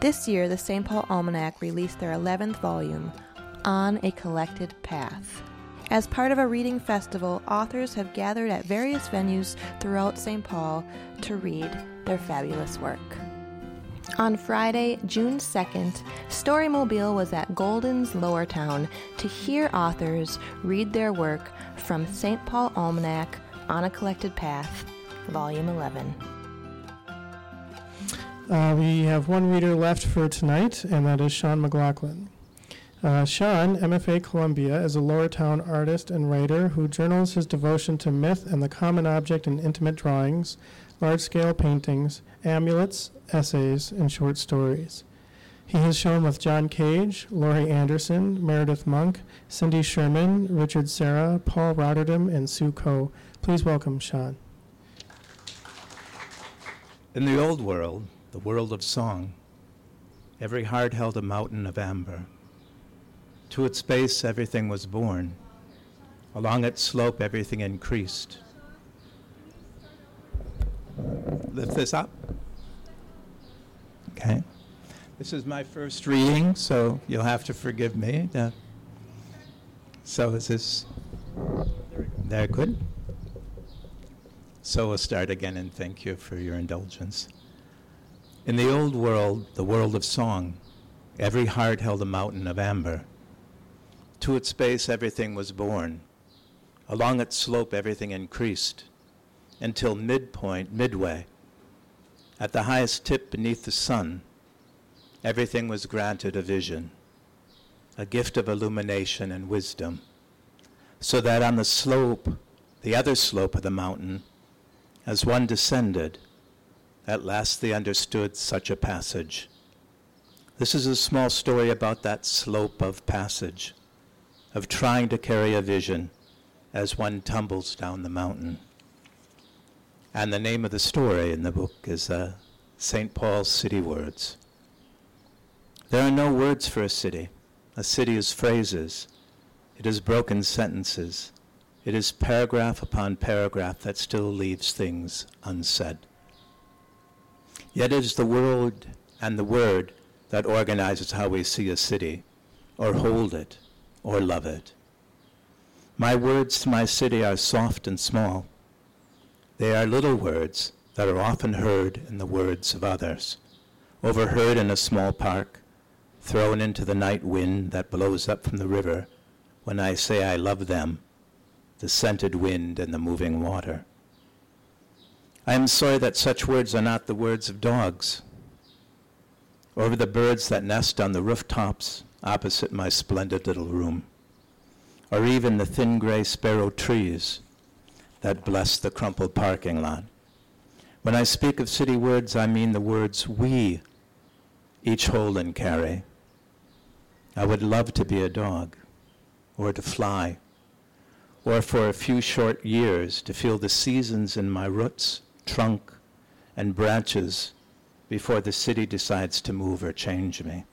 This year, the St. Paul Almanac released their 11th volume, On a Collected Path. As part of a reading festival, authors have gathered at various venues throughout St. Paul to read their fabulous work. On Friday, June 2nd, Storymobile was at Golden's Lower Town to hear authors read their work from St. Paul Almanac on a Collected Path, Volume 11. Uh, we have one reader left for tonight, and that is Sean McLaughlin. Uh, Sean, MFA Columbia, is a Lower Town artist and writer who journals his devotion to myth and the common object in intimate drawings, large scale paintings, amulets, essays, and short stories. He has shown with John Cage, Laurie Anderson, Meredith Monk, Cindy Sherman, Richard Serra, Paul Rotterdam, and Sue Coe. Please welcome Sean. In the old world, the world of song, every heart held a mountain of amber. To its base, everything was born. Along its slope, everything increased. Lift this up. Okay. This is my first reading, so you'll have to forgive me. Uh, so is this there good? So we'll start again and thank you for your indulgence. In the old world, the world of song, every heart held a mountain of amber. To its base, everything was born. Along its slope, everything increased until midpoint, midway. At the highest tip beneath the sun, everything was granted a vision, a gift of illumination and wisdom, so that on the slope, the other slope of the mountain, as one descended, at last they understood such a passage. This is a small story about that slope of passage, of trying to carry a vision as one tumbles down the mountain. And the name of the story in the book is uh, St. Paul's City Words. There are no words for a city. A city is phrases. It is broken sentences. It is paragraph upon paragraph that still leaves things unsaid. Yet it is the world and the word that organizes how we see a city, or hold it, or love it. My words to my city are soft and small. They are little words that are often heard in the words of others, overheard in a small park, thrown into the night wind that blows up from the river when I say I love them, the scented wind and the moving water. I am sorry that such words are not the words of dogs, or the birds that nest on the rooftops opposite my splendid little room, or even the thin gray sparrow trees that bless the crumpled parking lot. When I speak of city words, I mean the words we each hold and carry. I would love to be a dog, or to fly, or for a few short years to feel the seasons in my roots trunk, and branches before the city decides to move or change me.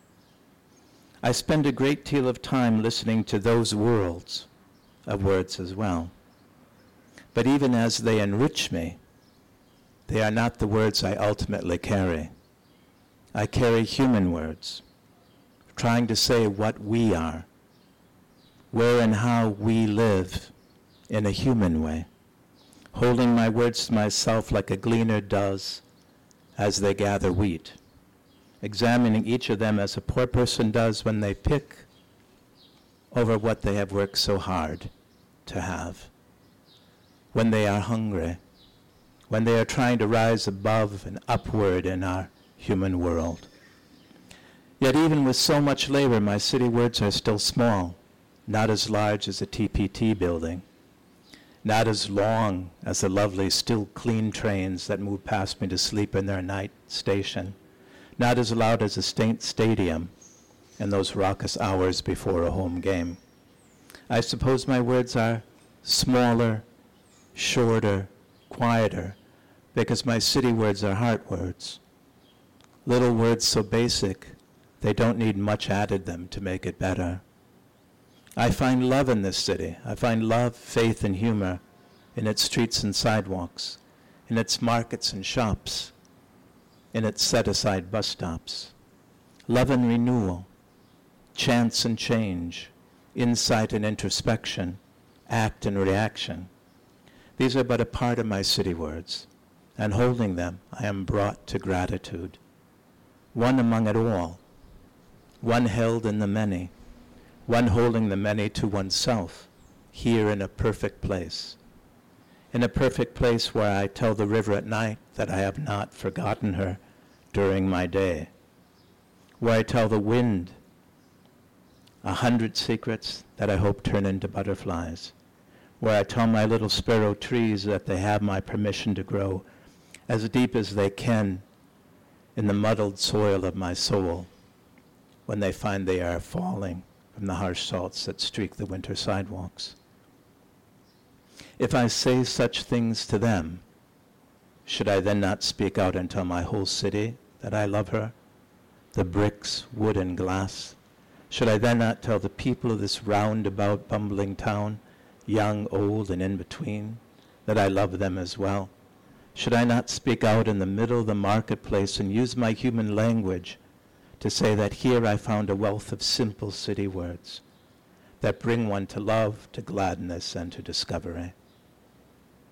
I spend a great deal of time listening to those worlds of words as well. But even as they enrich me, they are not the words I ultimately carry. I carry human words, trying to say what we are, where and how we live in a human way holding my words to myself like a gleaner does as they gather wheat, examining each of them as a poor person does when they pick over what they have worked so hard to have, when they are hungry, when they are trying to rise above and upward in our human world. Yet even with so much labor, my city words are still small, not as large as a TPT building not as long as the lovely, still clean trains that move past me to sleep in their night station, not as loud as a state stadium in those raucous hours before a home game. I suppose my words are smaller, shorter, quieter, because my city words are heart words. Little words so basic, they don't need much added them to make it better. I find love in this city. I find love, faith, and humor in its streets and sidewalks, in its markets and shops, in its set aside bus stops. Love and renewal, chance and change, insight and introspection, act and reaction. These are but a part of my city words, and holding them, I am brought to gratitude. One among it all, one held in the many, one holding the many to oneself, here in a perfect place. In a perfect place where I tell the river at night that I have not forgotten her during my day, where I tell the wind a hundred secrets that I hope turn into butterflies, where I tell my little sparrow trees that they have my permission to grow as deep as they can in the muddled soil of my soul when they find they are falling from the harsh salts that streak the winter sidewalks. If I say such things to them, should I then not speak out and tell my whole city that I love her? The bricks, wood, and glass, should I then not tell the people of this roundabout, bumbling town, young, old, and in between, that I love them as well? Should I not speak out in the middle of the marketplace and use my human language to say that here I found a wealth of simple city words that bring one to love, to gladness, and to discovery?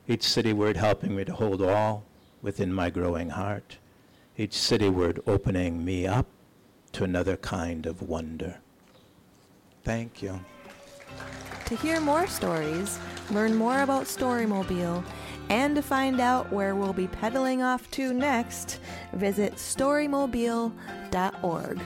Each city word helping me to hold all within my growing heart, each city word opening me up to another kind of wonder. Thank you. To hear more stories, learn more about Storymobile, and to find out where we'll be pedaling off to next, visit storymobile.org.